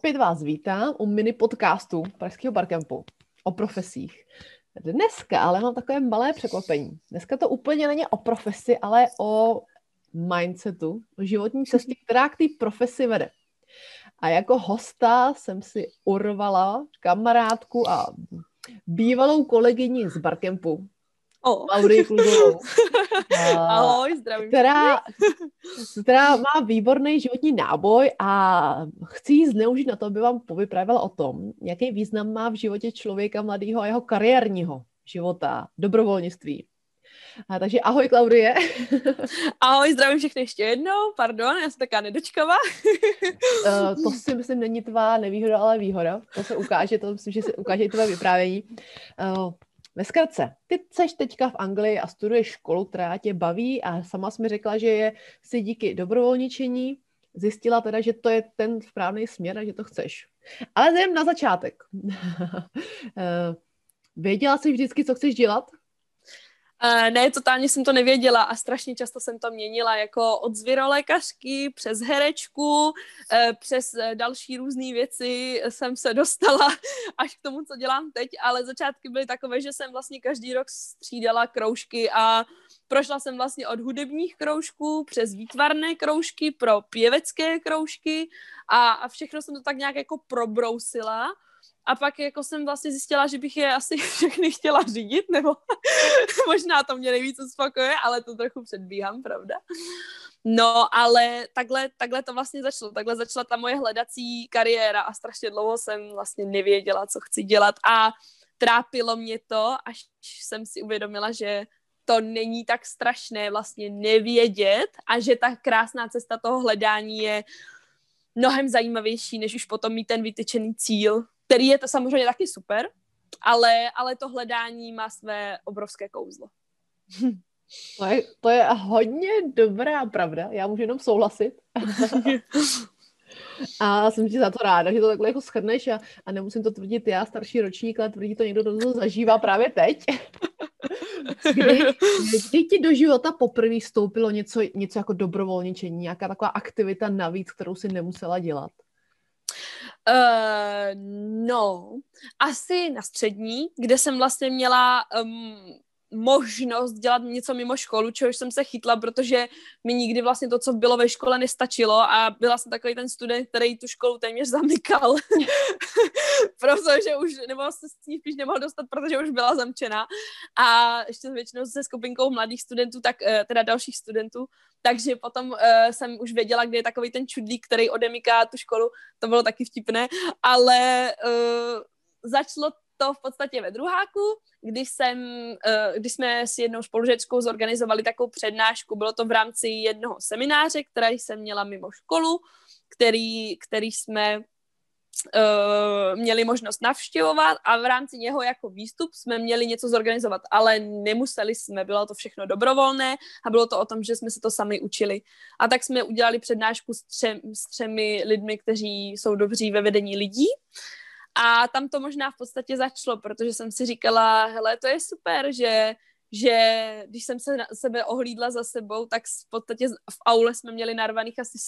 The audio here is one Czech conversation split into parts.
Opět vás vítám u mini podcastu Pražského barkempu o profesích. Dneska ale mám takové malé překvapení. Dneska to úplně není o profesi, ale o mindsetu, o životní cestě, která k té profesi vede. A jako hosta jsem si urvala kamarádku a bývalou kolegyni z barkempu, Oh. Laurii Kluzovou. Ahoj, zdravím. Která, která má výborný životní náboj a chci ji zneužít na to, aby vám povyprávěla o tom, jaký význam má v životě člověka mladého a jeho kariérního života, dobrovolnictví. A, takže ahoj, Klaudie. Ahoj, zdravím všechny ještě jednou, pardon, já jsem taká nedočkavá. uh, to si myslím není tvá nevýhoda, ale výhoda. To se ukáže, to myslím, že se ukáže i tvé vyprávění. Uh, ve zkratce, ty jsi teďka v Anglii a studuješ školu, která tě baví a sama jsi mi řekla, že je si díky dobrovolničení zjistila teda, že to je ten správný směr a že to chceš. Ale jdem na začátek. Věděla jsi vždycky, co chceš dělat? Ne, totálně jsem to nevěděla a strašně často jsem to měnila, jako od zvěrolékařky přes herečku, uh, přes uh, další různé věci jsem se dostala až k tomu, co dělám teď, ale začátky byly takové, že jsem vlastně každý rok střídala kroužky a prošla jsem vlastně od hudebních kroužků přes výtvarné kroužky pro pěvecké kroužky a, a všechno jsem to tak nějak jako probrousila a pak jako jsem vlastně zjistila, že bych je asi všechny chtěla řídit, nebo možná to mě nejvíc uspokojuje, ale to trochu předbíhám, pravda. No, ale takhle, takhle to vlastně začalo. Takhle začala ta moje hledací kariéra a strašně dlouho jsem vlastně nevěděla, co chci dělat a trápilo mě to, až jsem si uvědomila, že to není tak strašné vlastně nevědět a že ta krásná cesta toho hledání je mnohem zajímavější, než už potom mít ten vytyčený cíl, který je to samozřejmě taky super, ale, ale to hledání má své obrovské kouzlo. To je, to je hodně dobrá pravda, já můžu jenom souhlasit. A jsem ti za to ráda, že to takhle jako shrneš a, a nemusím to tvrdit já, starší ročník, ale tvrdí to někdo, kdo to zažívá právě teď. kdy, kdy ti do života poprvé vstoupilo něco, něco jako dobrovolničení, nějaká taková aktivita navíc, kterou si nemusela dělat? Uh, no, asi na střední, kde jsem vlastně měla um, možnost dělat něco mimo školu, čehož jsem se chytla, protože mi nikdy vlastně to, co bylo ve škole, nestačilo a byla jsem takový ten student, který tu školu téměř zamykal, protože už, nebo se s ní spíš nemohl dostat, protože už byla zamčena a ještě většinou se skupinkou mladých studentů, tak eh, teda dalších studentů, takže potom uh, jsem už věděla, kde je takový ten čudlík, který odemyká tu školu, to bylo taky vtipné, ale uh, začalo to v podstatě ve druháku, kdy, jsem, uh, kdy jsme s jednou spolužečkou zorganizovali takovou přednášku, bylo to v rámci jednoho semináře, který jsem měla mimo školu, který, který jsme uh, měli možnost navštěvovat a v rámci něho jako výstup jsme měli něco zorganizovat, ale nemuseli jsme, bylo to všechno dobrovolné a bylo to o tom, že jsme se to sami učili. A tak jsme udělali přednášku s, třem, s třemi lidmi, kteří jsou dobří ve vedení lidí. A tam to možná v podstatě začalo, protože jsem si říkala, hele, to je super, že že když jsem se na sebe ohlídla za sebou, tak v podstatě v aule jsme měli narvaných asi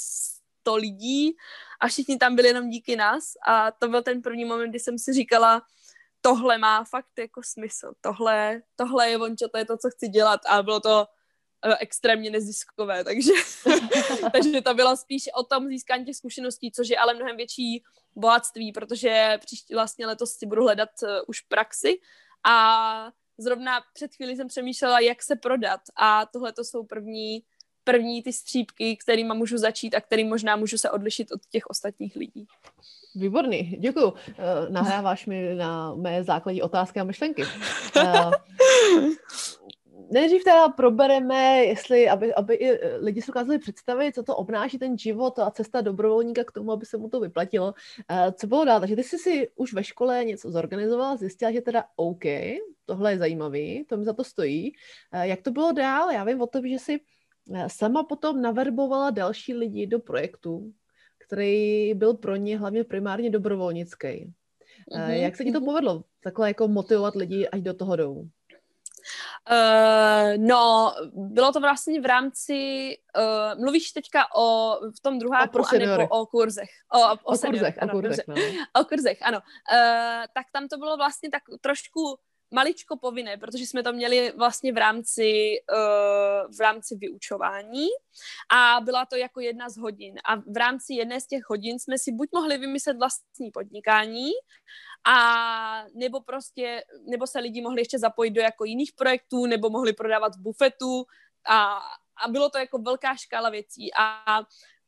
100 lidí a všichni tam byli jenom díky nás. A to byl ten první moment, kdy jsem si říkala, tohle má fakt jako smysl, tohle, tohle je vončo, to je to, co chci dělat. A bylo to extrémně neziskové, takže, takže to bylo spíš o tom získání těch zkušeností, což je ale mnohem větší bohatství, protože příští vlastně letos si budu hledat uh, už praxi a zrovna před chvíli jsem přemýšlela, jak se prodat a tohle to jsou první první ty střípky, kterými můžu začít a kterým možná můžu se odlišit od těch ostatních lidí. Výborný, děkuju. Eh, nahráváš mi na mé základní otázky a myšlenky. Eh, nejdřív teda probereme, jestli, aby, aby i lidi si dokázali představit, co to obnáší ten život a cesta dobrovolníka k tomu, aby se mu to vyplatilo. Eh, co bylo dál? Takže ty jsi si už ve škole něco zorganizovala, zjistila, že teda OK, tohle je zajímavý, to mi za to stojí. Jak to bylo dál? Já vím o tom, že si Eh, sama potom naverbovala další lidi do projektu, který byl pro ně hlavně primárně dobrovolnický. Mm-hmm. Jak se ti to mhm. povedlo? Takhle jako motivovat lidi, až do toho jdou? Uh, no, bylo to vlastně v rámci, uh, mluvíš teďka o v tom druháku, o anebo o kurzech? O, o, o kurzech, ano, o kurzech, no. O kurzech, ano. Uh, tak tam to bylo vlastně tak trošku maličko povinné, protože jsme to měli vlastně v rámci, uh, v rámci vyučování a byla to jako jedna z hodin. A v rámci jedné z těch hodin jsme si buď mohli vymyslet vlastní podnikání, a nebo prostě, nebo se lidi mohli ještě zapojit do jako jiných projektů, nebo mohli prodávat v bufetu a, a bylo to jako velká škála věcí a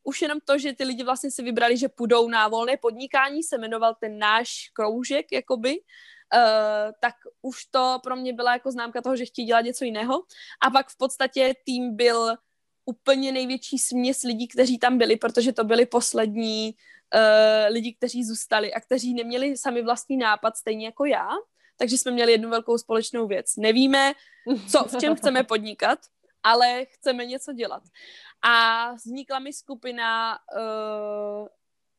už jenom to, že ty lidi vlastně si vybrali, že půjdou na volné podnikání, se jmenoval ten náš kroužek, jakoby, Uh, tak už to pro mě byla jako známka toho, že chtějí dělat něco jiného. A pak v podstatě tým byl úplně největší směs lidí, kteří tam byli, protože to byli poslední uh, lidi, kteří zůstali a kteří neměli sami vlastní nápad, stejně jako já. Takže jsme měli jednu velkou společnou věc. Nevíme, co, v čem chceme podnikat, ale chceme něco dělat. A vznikla mi skupina, uh,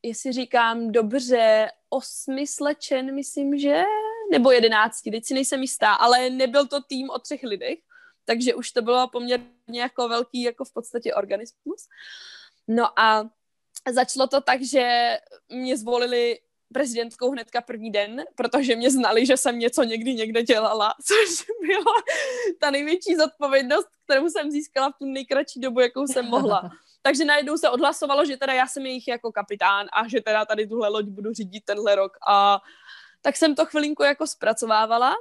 jestli říkám dobře, osmi slečen, myslím, že nebo jedenácti, teď si nejsem jistá, ale nebyl to tým o třech lidech, takže už to bylo poměrně jako velký, jako v podstatě organismus. No a začalo to tak, že mě zvolili prezidentkou hnedka první den, protože mě znali, že jsem něco někdy někde dělala, což byla ta největší zodpovědnost, kterou jsem získala v tu nejkratší dobu, jakou jsem mohla. Takže najednou se odhlasovalo, že teda já jsem jejich jako kapitán a že teda tady tuhle loď budu řídit tenhle rok a tak jsem to chvilinku jako zpracovávala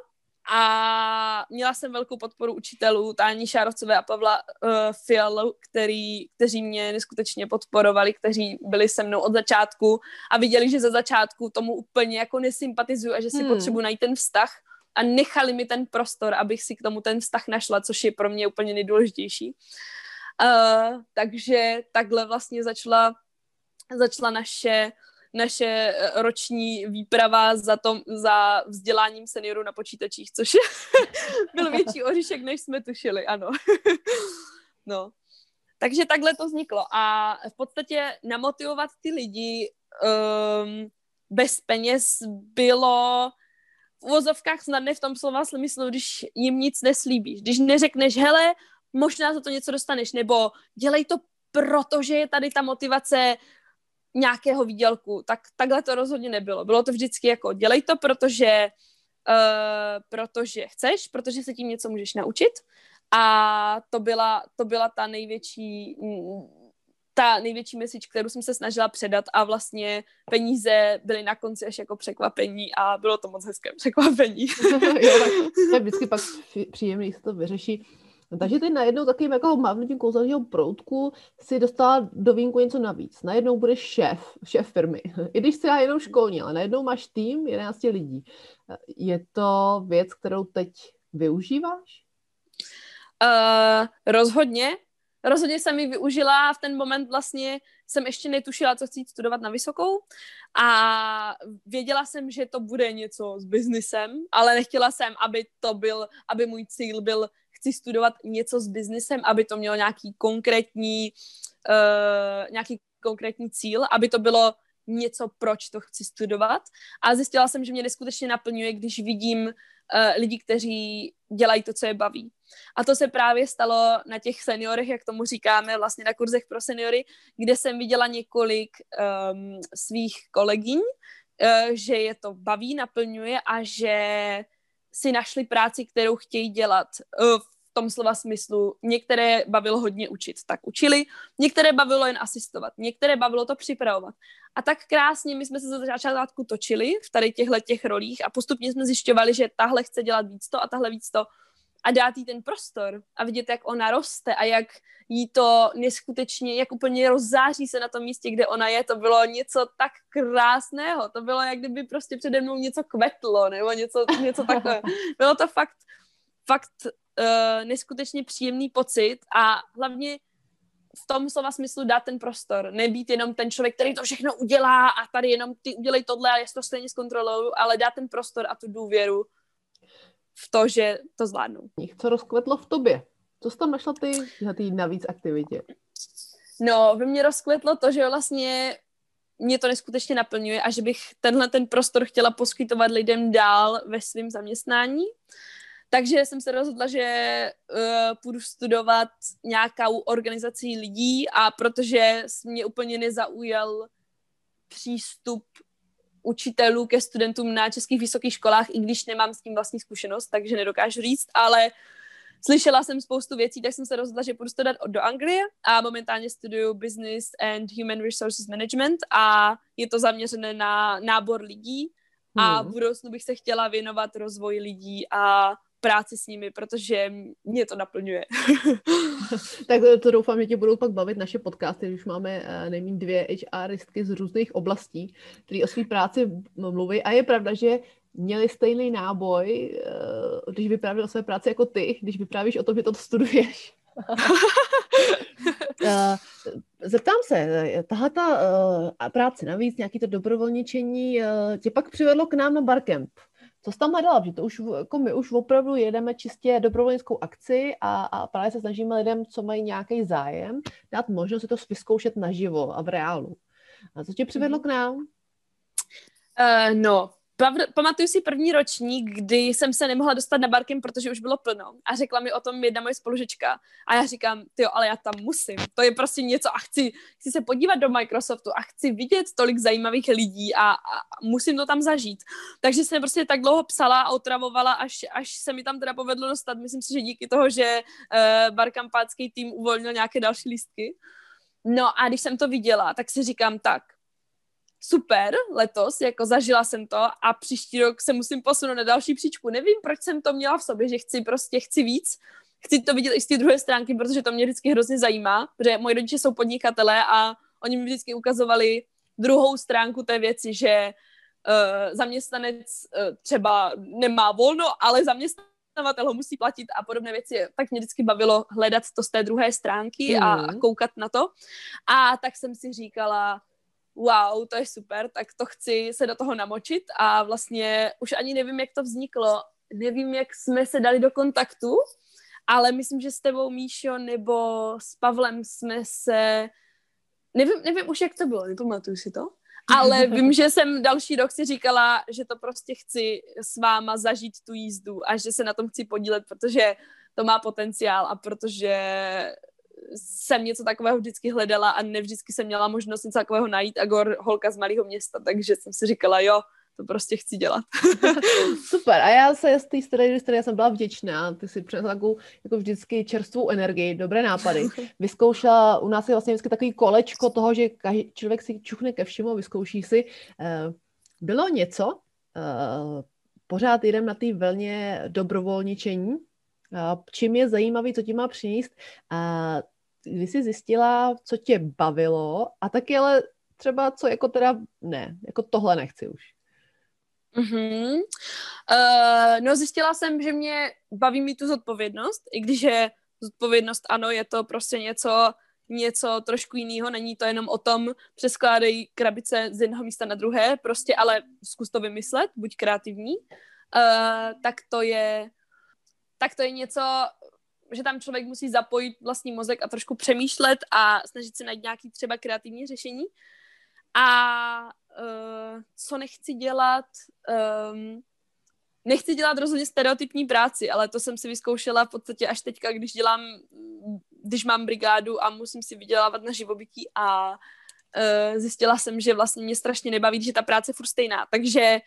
a měla jsem velkou podporu učitelů, Tání Šárovcové a Pavla uh, Fialu, který, kteří mě neskutečně podporovali, kteří byli se mnou od začátku a viděli, že za začátku tomu úplně jako nesympatizuju a že si hmm. potřebuji najít ten vztah a nechali mi ten prostor, abych si k tomu ten vztah našla, což je pro mě úplně nejdůležitější. Uh, takže takhle vlastně začala, začala naše naše eh, roční výprava za, tom, za vzděláním seniorů na počítačích, což byl větší oříšek, než jsme tušili, ano. no. Takže takhle to vzniklo a v podstatě namotivovat ty lidi um, bez peněz bylo v uvozovkách snadné v tom slova smyslu, když jim nic neslíbíš. Když neřekneš, hele, možná za to něco dostaneš, nebo dělej to protože je tady ta motivace nějakého výdělku, tak takhle to rozhodně nebylo. Bylo to vždycky jako dělej to, protože, uh, protože chceš, protože se tím něco můžeš naučit a to byla, to byla ta největší ta největší message, kterou jsem se snažila předat a vlastně peníze byly na konci až jako překvapení a bylo to moc hezké překvapení. jo, tak to je vždycky pak příjemný, se to vyřeší. No, takže ty najednou takovým jako mávnutím kouzelného proutku si dostala do vínku něco navíc. Najednou budeš šéf, šéf firmy. I když jsi jenom školní, ale najednou máš tým 11 lidí. Je to věc, kterou teď využíváš? Uh, rozhodně. Rozhodně jsem ji využila v ten moment vlastně jsem ještě netušila, co chci studovat na vysokou a věděla jsem, že to bude něco s biznisem, ale nechtěla jsem, aby to byl, aby můj cíl byl chci studovat něco s biznisem, aby to mělo nějaký konkrétní, uh, nějaký konkrétní cíl, aby to bylo něco, proč to chci studovat. A zjistila jsem, že mě neskutečně naplňuje, když vidím uh, lidi, kteří dělají to, co je baví. A to se právě stalo na těch seniorech, jak tomu říkáme, vlastně na kurzech pro seniory, kde jsem viděla několik um, svých kolegyň, uh, že je to baví, naplňuje a že si našli práci, kterou chtějí dělat uh, tom slova smyslu. Některé bavilo hodně učit, tak učili, některé bavilo jen asistovat, některé bavilo to připravovat. A tak krásně my jsme se za začátku točili v tady těchto těch rolích a postupně jsme zjišťovali, že tahle chce dělat víc to a tahle víc to a dát jí ten prostor a vidět, jak ona roste a jak jí to neskutečně, jak úplně rozzáří se na tom místě, kde ona je, to bylo něco tak krásného, to bylo, jak kdyby prostě přede mnou něco kvetlo, nebo něco, něco takové. Bylo to fakt, fakt uh, neskutečně příjemný pocit a hlavně v tom slova smyslu dát ten prostor. Nebýt jenom ten člověk, který to všechno udělá a tady jenom ty udělej tohle a já to stejně zkontroluju, ale dát ten prostor a tu důvěru v to, že to zvládnu. Co rozkvetlo v tobě? Co jsi tam našla ty na té navíc aktivitě? No, ve mně rozkvetlo to, že vlastně mě to neskutečně naplňuje a že bych tenhle ten prostor chtěla poskytovat lidem dál ve svém zaměstnání. Takže jsem se rozhodla, že uh, půjdu studovat nějakou organizaci lidí a protože mě úplně nezaujal přístup učitelů ke studentům na českých vysokých školách, i když nemám s tím vlastní zkušenost, takže nedokážu říct, ale slyšela jsem spoustu věcí, tak jsem se rozhodla, že půjdu studovat do Anglie a momentálně studuju Business and Human Resources Management a je to zaměřené na nábor lidí a hmm. v budoucnu bych se chtěla věnovat rozvoji lidí a práci s nimi, protože mě to naplňuje. tak to doufám, že tě budou pak bavit naše podcasty, když máme uh, nejméně dvě HRistky z různých oblastí, které o své práci mluví. A je pravda, že měli stejný náboj, uh, když vyprávěl o své práci jako ty, když vyprávíš o tom, že to studuješ. zeptám se, tahle ta práce navíc, nějaký to dobrovolničení, tě pak přivedlo k nám na Barcamp co jsi tam hledala, že to už, jako my už opravdu jedeme čistě dobrovolnickou akci a, a právě se snažíme lidem, co mají nějaký zájem, dát možnost si to vyzkoušet naživo a v reálu. A co tě přivedlo mhm. k nám? Uh, no, pamatuju si první ročník, kdy jsem se nemohla dostat na barkem, protože už bylo plno. A řekla mi o tom jedna moje spolužečka. A já říkám, jo, ale já tam musím. To je prostě něco a chci, chci se podívat do Microsoftu a chci vidět tolik zajímavých lidí a, a musím to tam zažít. Takže jsem prostě tak dlouho psala a otravovala, až, až se mi tam teda povedlo dostat. Myslím si, že díky toho, že uh, barkampácký tým uvolnil nějaké další lístky. No a když jsem to viděla, tak si říkám tak, super letos, jako zažila jsem to a příští rok se musím posunout na další příčku. Nevím, proč jsem to měla v sobě, že chci prostě, chci víc, chci to vidět i z té druhé stránky, protože to mě vždycky hrozně zajímá, protože moji rodiče jsou podnikatelé a oni mi vždycky ukazovali druhou stránku té věci, že uh, zaměstnanec uh, třeba nemá volno, ale zaměstnavatel ho musí platit a podobné věci. Tak mě vždycky bavilo hledat to z té druhé stránky mm. a, a koukat na to. A tak jsem si říkala, wow, to je super, tak to chci se do toho namočit a vlastně už ani nevím, jak to vzniklo, nevím, jak jsme se dali do kontaktu, ale myslím, že s tebou, Míšo, nebo s Pavlem jsme se, nevím, nevím už, jak to bylo, nepamatuju si to, ale vím, že jsem další rok si říkala, že to prostě chci s váma zažít tu jízdu a že se na tom chci podílet, protože to má potenciál a protože jsem něco takového vždycky hledala a nevždycky jsem měla možnost něco takového najít a gor holka z malého města, takže jsem si říkala, jo, to prostě chci dělat. Super, a já se z té strany, z jsem byla vděčná, ty si přinesla takovou jako vždycky čerstvou energii, dobré nápady. Vyzkoušela, u nás je vlastně vždycky takový kolečko toho, že každý člověk si čuchne ke všemu, vyzkouší si. Eh, bylo něco, eh, pořád jdem na té vlně dobrovolničení, čím je zajímavý, co ti má přinést. Kdy jsi zjistila, co tě bavilo a taky ale třeba co jako teda ne, jako tohle nechci už. Mm-hmm. Uh, no zjistila jsem, že mě baví mít tu zodpovědnost, i když je zodpovědnost ano, je to prostě něco, něco trošku jiného, není to jenom o tom, přeskládej krabice z jednoho místa na druhé, prostě ale zkus to vymyslet, buď kreativní, uh, tak to je tak to je něco, že tam člověk musí zapojit vlastní mozek a trošku přemýšlet a snažit se najít nějaký třeba kreativní řešení. A uh, co nechci dělat, um, nechci dělat rozhodně stereotypní práci, ale to jsem si vyzkoušela v podstatě až teďka, když dělám, když mám brigádu a musím si vydělávat na živobytí a uh, zjistila jsem, že vlastně mě strašně nebaví, že ta práce je furt stejná. Takže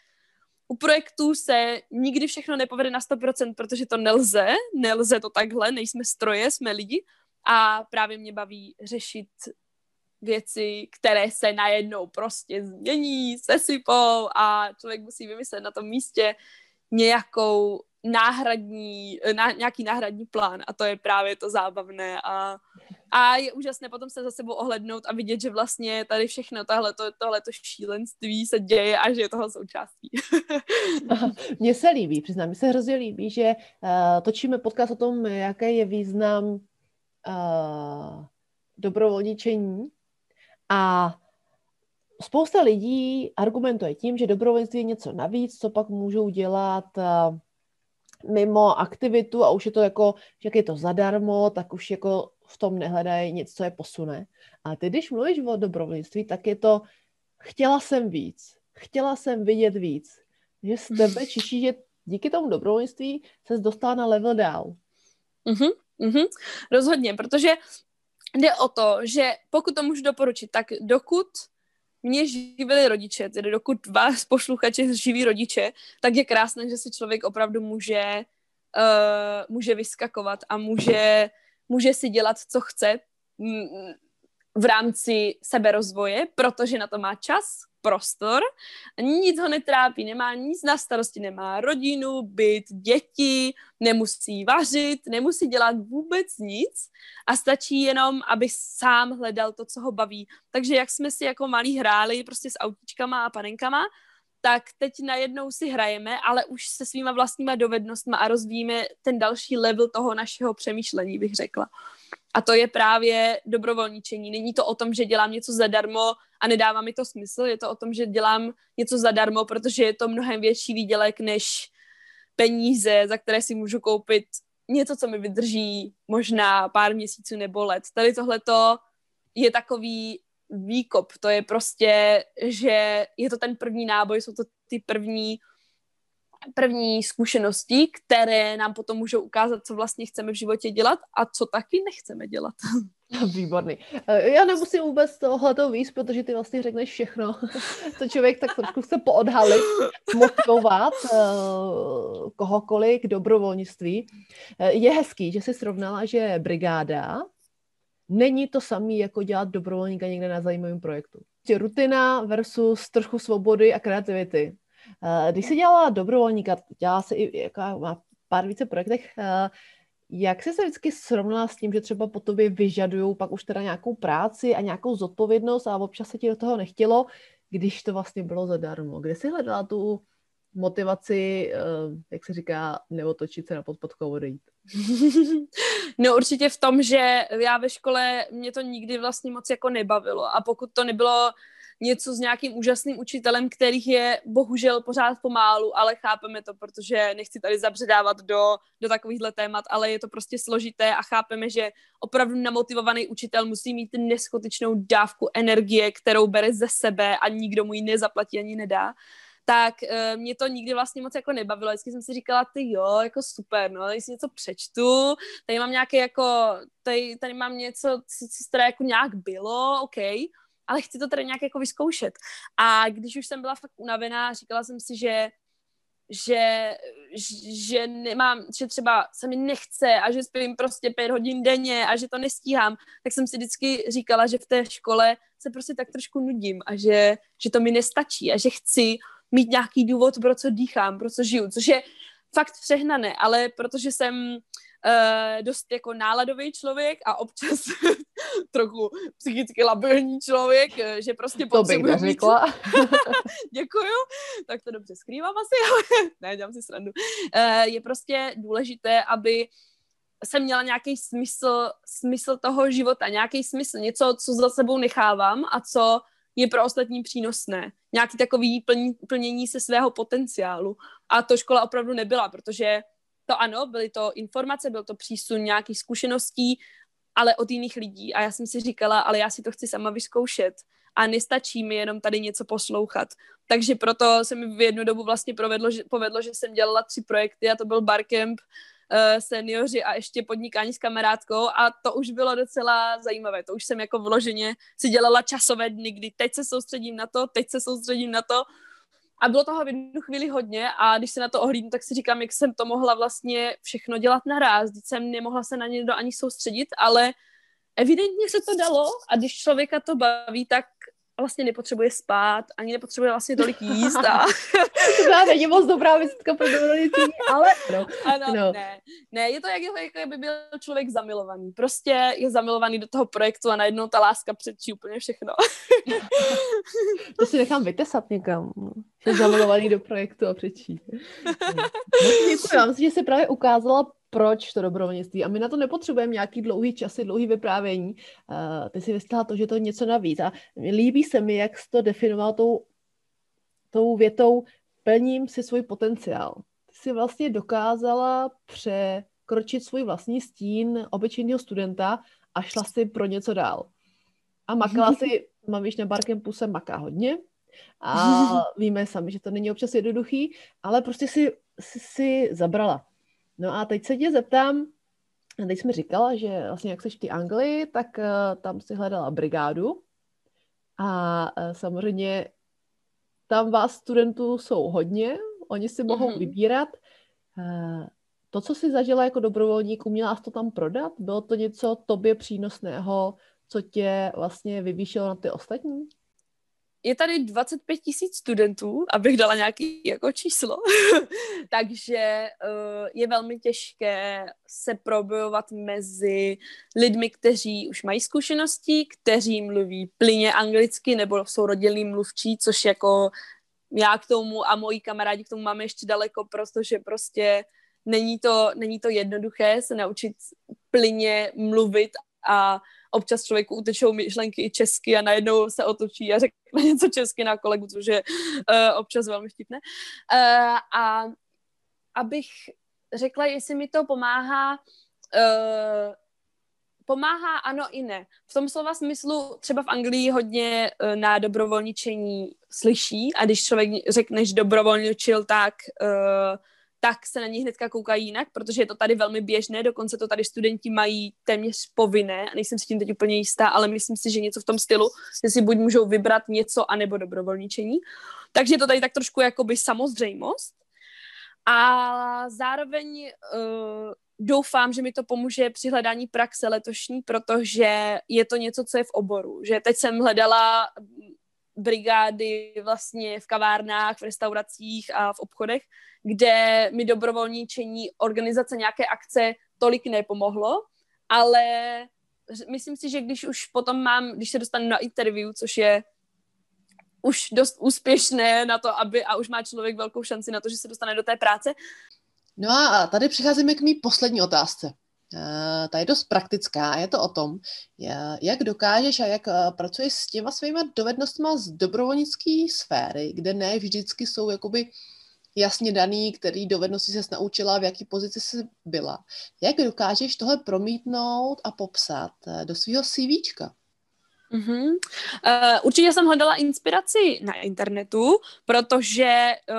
u projektů se nikdy všechno nepovede na 100%, protože to nelze, nelze to takhle, nejsme stroje, jsme lidi. A právě mě baví řešit věci, které se najednou prostě změní, sesypou a člověk musí vymyslet na tom místě nějakou náhradní, ná, nějaký náhradní plán. A to je právě to zábavné a, a je úžasné potom se za sebou ohlednout a vidět, že vlastně tady všechno tohle to šílenství se děje a že je toho součástí. Mně se líbí, přiznám, mi se hrozně líbí, že uh, točíme podcast o tom, jaký je význam uh, dobrovolničení a spousta lidí argumentuje tím, že dobrovolnictví je něco navíc, co pak můžou dělat uh, mimo aktivitu a už je to jako, jak je to zadarmo, tak už jako v tom nehledají nic, co je posune. A ty, když mluvíš o dobrovolnictví, tak je to, chtěla jsem víc, chtěla jsem vidět víc. Že z tebe čiší, že díky tomu dobrovolnictví se dostala na level dál. Mhm, mhm, rozhodně, protože jde o to, že pokud to můžu doporučit, tak dokud mě živili rodiče, tedy dokud vás posluchače živí rodiče, tak je krásné, že si člověk opravdu může, uh, může vyskakovat a může, může si dělat, co chce v rámci seberozvoje, protože na to má čas, prostor, nic ho netrápí, nemá nic na starosti, nemá rodinu, byt, děti, nemusí vařit, nemusí dělat vůbec nic a stačí jenom, aby sám hledal to, co ho baví. Takže jak jsme si jako malí hráli prostě s autičkama a panenkama, tak teď najednou si hrajeme, ale už se svýma vlastníma dovednostma a rozvíjíme ten další level toho našeho přemýšlení, bych řekla. A to je právě dobrovolničení. Není to o tom, že dělám něco zadarmo a nedává mi to smysl, je to o tom, že dělám něco zadarmo, protože je to mnohem větší výdělek než peníze, za které si můžu koupit něco, co mi vydrží možná pár měsíců nebo let. Tady tohleto je takový výkop, to je prostě, že je to ten první náboj, jsou to ty první první zkušenosti, které nám potom můžou ukázat, co vlastně chceme v životě dělat a co taky nechceme dělat. Výborný. Eh, já nemusím vůbec tohle víc, protože ty vlastně řekneš všechno, co člověk tak trošku chce poodhalit, motivovat uh, kohokoliv k dobrovolnictví. Uh, je hezký, že jsi srovnala, že brigáda není to samý, jako dělat dobrovolníka někde na zajímavém projektu. Rutina versus trochu svobody a kreativity. Eh, když jsi dělala dobrovolníka, dělala se i jako na pár více projektech, eh, jak jsi se vždycky srovnala s tím, že třeba po tobě vyžadují pak už teda nějakou práci a nějakou zodpovědnost a občas se ti do toho nechtělo, když to vlastně bylo zadarmo? Kde jsi hledala tu motivaci, eh, jak se říká, neotočit se na podpadku odejít? No určitě v tom, že já ve škole mě to nikdy vlastně moc jako nebavilo a pokud to nebylo něco s nějakým úžasným učitelem, kterých je bohužel pořád pomálu, ale chápeme to, protože nechci tady zabředávat do, do takovýchhle témat, ale je to prostě složité a chápeme, že opravdu namotivovaný učitel musí mít neskutečnou dávku energie, kterou bere ze sebe a nikdo mu ji nezaplatí ani nedá. Tak uh, mě to nikdy vlastně moc jako nebavilo. Vždycky jsem si říkala, ty jo, jako super, no, když si něco přečtu, tady mám nějaké jako, tady, tady mám něco, co, co teda jako nějak bylo, OK, ale chci to tady nějak jako vyzkoušet. A když už jsem byla fakt unavená, říkala jsem si, že že, že nemám, že třeba se mi nechce a že spím prostě pět hodin denně a že to nestíhám, tak jsem si vždycky říkala, že v té škole se prostě tak trošku nudím a že, že to mi nestačí a že chci mít nějaký důvod, pro co dýchám, pro co žiju, což je fakt přehnané, ale protože jsem uh, dost jako náladový člověk a občas trochu psychicky labilní člověk, eh, že prostě to bych neřekla. Děkuju, tak to dobře skrývám asi, ale ne, dělám si srandu. Uh, je prostě důležité, aby jsem měla nějaký smysl, smysl toho života, nějaký smysl, něco, co za sebou nechávám a co je pro ostatní přínosné. Nějaký takový plní, plnění se svého potenciálu. A to škola opravdu nebyla, protože to ano, byly to informace, byl to přísun nějakých zkušeností, ale od jiných lidí. A já jsem si říkala, ale já si to chci sama vyzkoušet. A nestačí mi jenom tady něco poslouchat. Takže proto se mi v jednu dobu vlastně provedlo, že, povedlo, že jsem dělala tři projekty a to byl barcamp, uh, seniori a ještě podnikání s kamarádkou a to už bylo docela zajímavé. To už jsem jako vloženě si dělala časové dny, kdy teď se soustředím na to, teď se soustředím na to a bylo toho v jednu chvíli hodně a když se na to ohlídnu, tak si říkám, jak jsem to mohla vlastně všechno dělat naraz. Když jsem nemohla se na ně ani soustředit, ale evidentně se to dalo a když člověka to baví, tak vlastně nepotřebuje spát, ani nepotřebuje vlastně tolik jíst. A... to není moc dobrá vizitka pro dobrovolnictví, ale no. Ano, no. ne. Ne, je to jak, jak by byl člověk zamilovaný. Prostě je zamilovaný do toho projektu a najednou ta láska předčí úplně všechno. to si nechám vytesat někam. Je zamilovaný do projektu a předčí. Děkuji, já myslím, že jsi právě ukázala proč to dobrovolnictví. A my na to nepotřebujeme nějaký dlouhý časy, dlouhý vyprávění. Uh, ty si vystala to, že to je něco navíc. A líbí se mi, jak jsi to definoval tou, tou větou plním si svůj potenciál. Ty jsi vlastně dokázala překročit svůj vlastní stín obyčejného studenta a šla si pro něco dál. A makala si, mám víš, na Barkempu se maká hodně, A víme sami, že to není občas jednoduchý, ale prostě si, si, si zabrala. No a teď se tě zeptám, teď jsme říkala, že vlastně jak jsi v té Anglii, tak uh, tam si hledala brigádu a uh, samozřejmě tam vás studentů jsou hodně, oni si mohou mm-hmm. vybírat. Uh, to, co jsi zažila jako dobrovolník, uměla jsi to tam prodat? Bylo to něco tobě přínosného, co tě vlastně vyvýšilo na ty ostatní? Je tady 25 tisíc studentů, abych dala nějaký jako číslo, takže uh, je velmi těžké se probojovat mezi lidmi, kteří už mají zkušenosti, kteří mluví plyně anglicky nebo jsou rodilí mluvčí, což jako já k tomu a moji kamarádi k tomu máme ještě daleko, protože prostě není to, není to jednoduché se naučit plyně mluvit a občas člověku utečou myšlenky i česky a najednou se otočí a řekne něco česky na kolegu, což je uh, občas velmi vtipné. Uh, a abych řekla, jestli mi to pomáhá, uh, pomáhá ano i ne. V tom slova smyslu třeba v Anglii hodně na dobrovolničení slyší a když člověk řekneš dobrovolničil, tak uh, tak se na ní hnedka koukají jinak, protože je to tady velmi běžné, dokonce to tady studenti mají téměř povinné, a nejsem si tím teď úplně jistá, ale myslím si, že něco v tom stylu, že si buď můžou vybrat něco, anebo dobrovolničení. Takže je to tady tak trošku jakoby samozřejmost. A zároveň uh, doufám, že mi to pomůže při hledání praxe letošní, protože je to něco, co je v oboru. Že teď jsem hledala brigády vlastně v kavárnách, v restauracích a v obchodech, kde mi dobrovolníčení organizace nějaké akce tolik nepomohlo, ale myslím si, že když už potom mám, když se dostanu na interview, což je už dost úspěšné na to, aby a už má člověk velkou šanci na to, že se dostane do té práce. No a tady přicházíme k mý poslední otázce. Eh, ta je dost praktická. Je to o tom, jak dokážeš a jak eh, pracuješ s těma svýma dovednostma z dobrovolnické sféry, kde ne vždycky jsou jakoby jasně daný, který dovednosti se naučila, v jaký pozici jsi byla. Jak dokážeš tohle promítnout a popsat eh, do svého CVčka? Mm-hmm. Uh, určitě jsem hledala inspiraci na internetu, protože uh,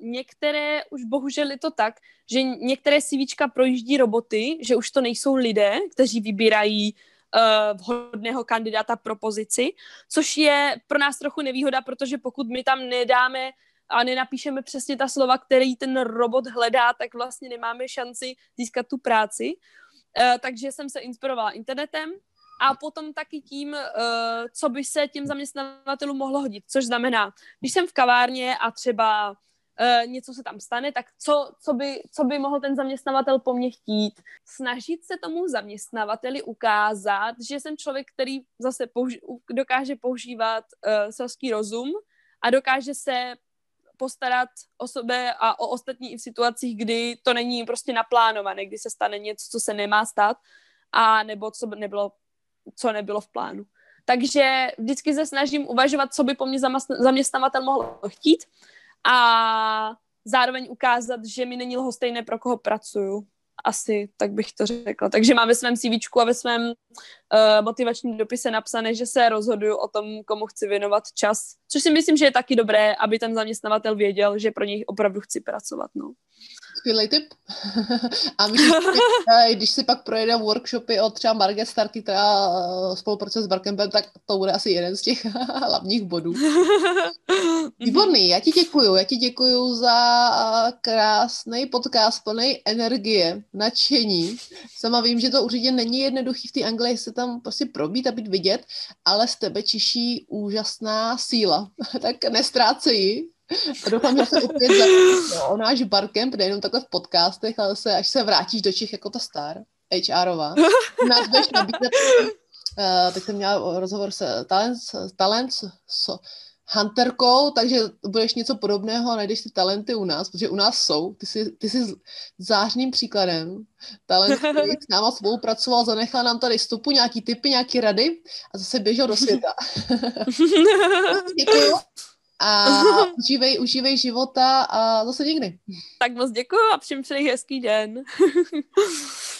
některé, už bohužel je to tak, že některé CVčka projíždí roboty, že už to nejsou lidé, kteří vybírají uh, vhodného kandidáta pro pozici, což je pro nás trochu nevýhoda, protože pokud my tam nedáme a nenapíšeme přesně ta slova, který ten robot hledá, tak vlastně nemáme šanci získat tu práci. Uh, takže jsem se inspirovala internetem, a potom taky tím, uh, co by se těm zaměstnavatelům mohlo hodit. Což znamená, když jsem v kavárně a třeba uh, něco se tam stane, tak co, co, by, co by mohl ten zaměstnavatel po mně chtít? Snažit se tomu zaměstnavateli ukázat, že jsem člověk, který zase použi- dokáže používat uh, selský rozum a dokáže se postarat o sebe a o ostatní i v situacích, kdy to není prostě naplánované, kdy se stane něco, co se nemá stát, a nebo co nebylo co nebylo v plánu. Takže vždycky se snažím uvažovat, co by po mně zaměstnavatel mohl chtít a zároveň ukázat, že mi není lhostejné, pro koho pracuju. Asi tak bych to řekla. Takže mám ve svém CV a ve svém uh, motivačním dopise napsané, že se rozhoduju o tom, komu chci věnovat čas. Což si myslím, že je taky dobré, aby ten zaměstnavatel věděl, že pro něj opravdu chci pracovat. No skvělý tip. a myslím, když si pak projede workshopy od třeba Margaret Starky, která eh, spolupracuje s Barkempem, tak to bude asi jeden z těch hlavních bodů. Výborný, já ti děkuju. Já ti děkuju za eh, krásný podcast plný energie, nadšení. Sama vím, že to určitě není jednoduchý v té Anglii se tam prostě probít a být vidět, ale z tebe čiší úžasná síla. tak nestrácej ji a doufám, že se opět zajímá o náš barkemp, nejenom takhle v podcastech, ale se, až se vrátíš do Čech jako ta star, HRová, nás budeš nabízet, uh, teď jsem měla rozhovor s talent, talent so, hunterkou, takže budeš něco podobného, najdeš ty talenty u nás, protože u nás jsou. Ty jsi, ty jsi zářným příkladem. Talent, který s náma spolupracoval, zanechal nám tady stupu, nějaký typy, nějaký rady a zase běžel do světa. Děkuju a užívej, užívej života a zase někdy. Tak moc děkuji a všem přeji hezký den.